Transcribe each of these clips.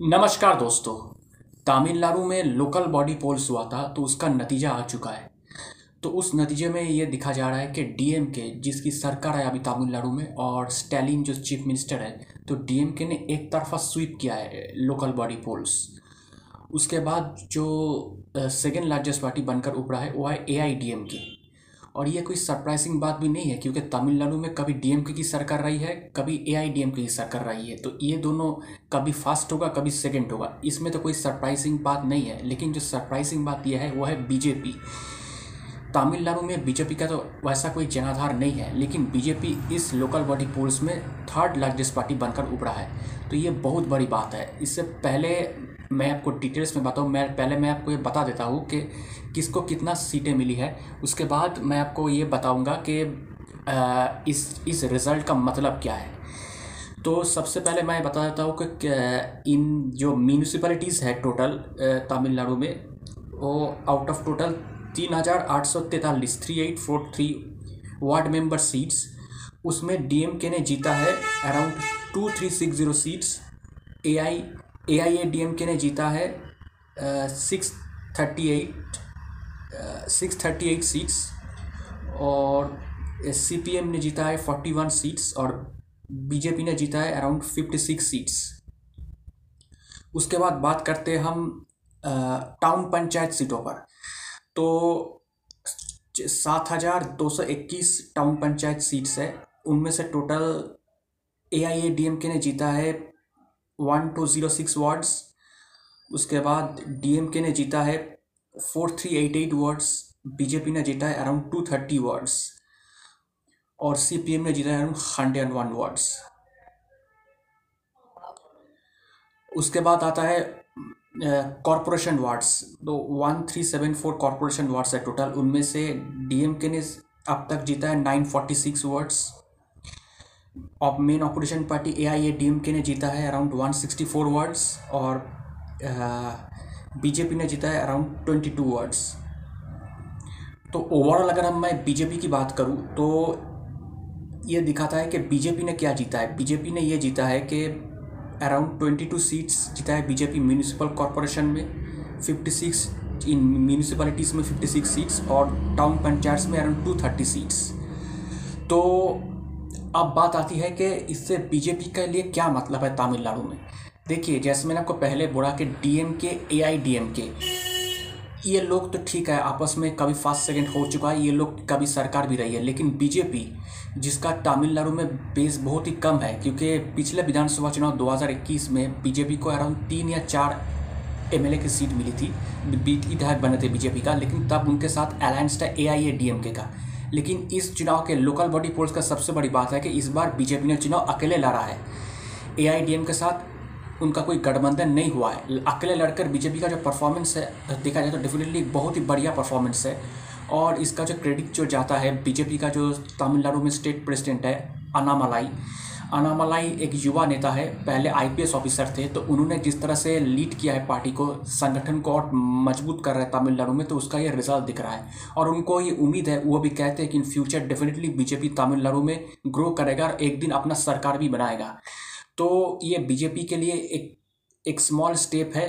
नमस्कार दोस्तों। तमिलनाडु में लोकल बॉडी पोल्स हुआ था तो उसका नतीजा आ चुका है। तो उस नतीजे में ये दिखा जा रहा है कि डीएमके जिसकी सरकार है अभी तमिलनाडु में, और स्टैलिन जो चीफ मिनिस्टर है तो डीएमके ने एक तरफा स्वीप किया है लोकल बॉडी पोल्स उसके बाद जो सेकेंड लार्जेस्ट पार्टी बनकर उभरा है, वो है ए आई डी एम के और ये कोई सरप्राइजिंग बात भी नहीं है, क्योंकि तमिलनाडु में कभी डीएमके की सरकार रही है, कभी ए एआईडीएमके की सरकार रही है तो ये दोनों कभी फ़र्स्ट होगा, कभी सेकंड होगा। इसमें तो कोई सरप्राइजिंग बात नहीं है, लेकिन जो सरप्राइजिंग बात यह है, वो है बीजेपी तमिलनाडु में बीजेपी का तो वैसा कोई जनाधार नहीं है, लेकिन बीजेपी इस लोकल बॉडी पोल्स में थर्ड लार्जेस्ट पार्टी बनकर उभरा है। तो ये बहुत बड़ी बात है। इससे पहले मैं आपको डिटेल्स में बताऊँ, मैं पहले मैं आपको ये बता देता हूँ कि किसको कितना सीटें मिली है। उसके बाद मैं आपको ये बताऊँगा कि इस इस रिज़ल्ट का मतलब क्या है। तो सबसे पहले मैं बता देता हूँ कि इन जो म्यूनिसिपैलिटीज़ है टोटल तमिलनाडु में, वो आउट ऑफ़ टोटल तीन हज़ार आठ सौ तैंतालीस three eight four three ward member seats उसमें डीएमके ने जीता है around two three six zero seats A I A I A D M K ने जीता है six thirty eight six thirty eight seats और सी पी एम ने जीता है फोर्टी वन सीट्स और बीजेपी ने जीता है अराउंड फिफ्टी सिक्स सीट्स उसके बाद बात करते हैं हम टाउन पंचायत सीटों पर। तो सात हज़ार दो सौ इक्कीस टाउन पंचायत सीट्स है, उनमें से total A I A D M K ने जीता है one two zero six wards उसके बाद डीएमके ने जीता है four three eight eight wards BJP ने जीता है अराउंड टू थर्टी वार्ड्स और सीपीएम ने जीता है अराउंड हंड्रेड वन वार्ड्स उसके बाद आता है कॉरपोरेशन वार्ड्स तो one three seven four corporation wards है टोटल उनमें से डीएमके ने अब तक जीता है nine forty six wards of main opposition party A I A D M K ने जीता है around one sixty four wards और बीजेपी ने जीता है अराउंड ट्वेंटी टू वर्ड्स तो ओवरऑल अगर हम मैं बीजेपी की बात करूँ तो ये दिखाता है कि बीजेपी ने क्या जीता है। बीजेपी ने ये जीता है कि अराउंड ट्वेंटी टू सीट्स जीता है बीजेपी म्यूनिसिपल कॉरपोरेशन में फिफ्टी सिक्स इन म्यूनिसिपैलिटीज़ में फिफ्टी सिक्स सीट्स और टाउन पंचायत में अराउंड टू थर्टी सीट्स तो अब बात आती है कि इससे बीजेपी के लिए क्या मतलब है तमिलनाडु में? देखिए, जैसे मैंने आपको पहले बोला कि डीएम के ए आई डी एम के ये लोग तो ठीक है, आपस में कभी फ़र्स्ट सेकंड हो चुका है, ये लोग कभी सरकार भी रही है, लेकिन बीजेपी जिसका तमिलनाडु में बेस बहुत ही कम है, क्योंकि पिछले विधानसभा चुनाव 2021 में बीजेपी को अराउंड तीन या चार एमएलए की सीट मिली थी विधायक बने थे बीजेपी का, लेकिन तब उनके साथ अलायंस था ए आई ए डी एम के का। लेकिन इस चुनाव के लोकल बॉडी पोल्स का सबसे बड़ी बात है कि इस बार बीजेपी ने चुनाव अकेले लड़ा है। एआईडीएम के साथ उनका कोई गठबंधन नहीं हुआ है। अकेले लड़कर बीजेपी का जो परफॉर्मेंस है, देखा जाए तो डेफिनेटली बहुत ही बढ़िया परफॉर्मेंस है। और इसका जो क्रेडिट जो जाता है बीजेपी का जो तमिलनाडु में स्टेट प्रेसिडेंट है अनामलाई अनामलाई एक युवा नेता है, पहले आईपीएस ऑफिसर थे तो उन्होंने जिस तरह से लीड किया है पार्टी को, संगठन को और मज़बूत कर रहा है तमिलनाडु में तो उसका ये रिज़ल्ट दिख रहा है। और उनको ये उम्मीद है, वो भी कहते हैं कि in future definitely BJP Tamil Nadu में ग्रो करेगा और एक दिन अपना सरकार भी बनाएगा। तो ये बीजेपी के लिए एक एक स्मॉल स्टेप है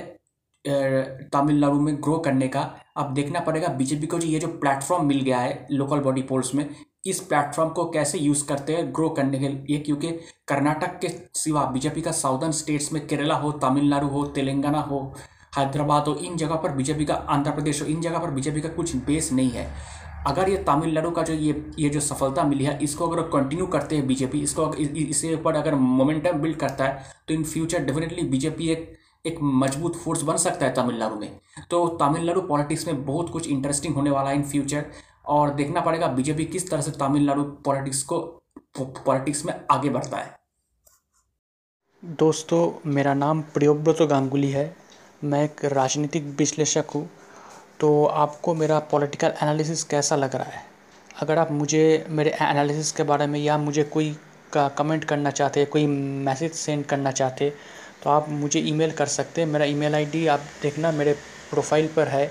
तमिलनाडु में ग्रो करने का। अब देखना पड़ेगा बीजेपी को जो ये जो प्लेटफॉर्म मिल गया है लोकल बॉडी पोल्स में इस प्लेटफॉर्म को कैसे यूज़ करते हैं, ग्रो करने के लिए? क्योंकि कर्नाटक के सिवा बीजेपी का साउदर्न स्टेट्स में केरला हो, तमिलनाडु हो, तेलंगाना हो, हैदराबाद हो, इन जगह पर बीजेपी का, आंध्र प्रदेश हो, इन जगह पर बीजेपी का कुछ बेस नहीं है। अगर ये तमिलनाडु का जो ये ये जो सफलता मिली है, इसको अगर कंटिन्यू करते हैं बीजेपी, इसको इसके ऊपर अगर मोमेंटम बिल्ड करता है तो इन फ्यूचर डेफिनेटली बीजेपी एक एक मज़बूत फोर्स बन सकता है तमिलनाडु में। तो तमिलनाडु पॉलिटिक्स में बहुत कुछ इंटरेस्टिंग होने वाला है इन फ्यूचर और देखना पड़ेगा बीजेपी किस तरह से तमिलनाडु पॉलिटिक्स को, पॉलिटिक्स में आगे बढ़ता है। दोस्तों, मेरा नाम प्रियोव्रत गांगुली है। मैं एक राजनीतिक विश्लेषक हूँ। तो आपको मेरा पॉलिटिकल एनालिसिस कैसा लग रहा है? अगर आप मुझे, मेरे एनालिसिस के बारे में या मुझे कोई का कमेंट करना चाहते, कोई मैसेज सेंड करना चाहते तो आप मुझे ईमेल कर सकते हैं। मेरा ईमेल आईडी आप देखना मेरे प्रोफ़ाइल पर है।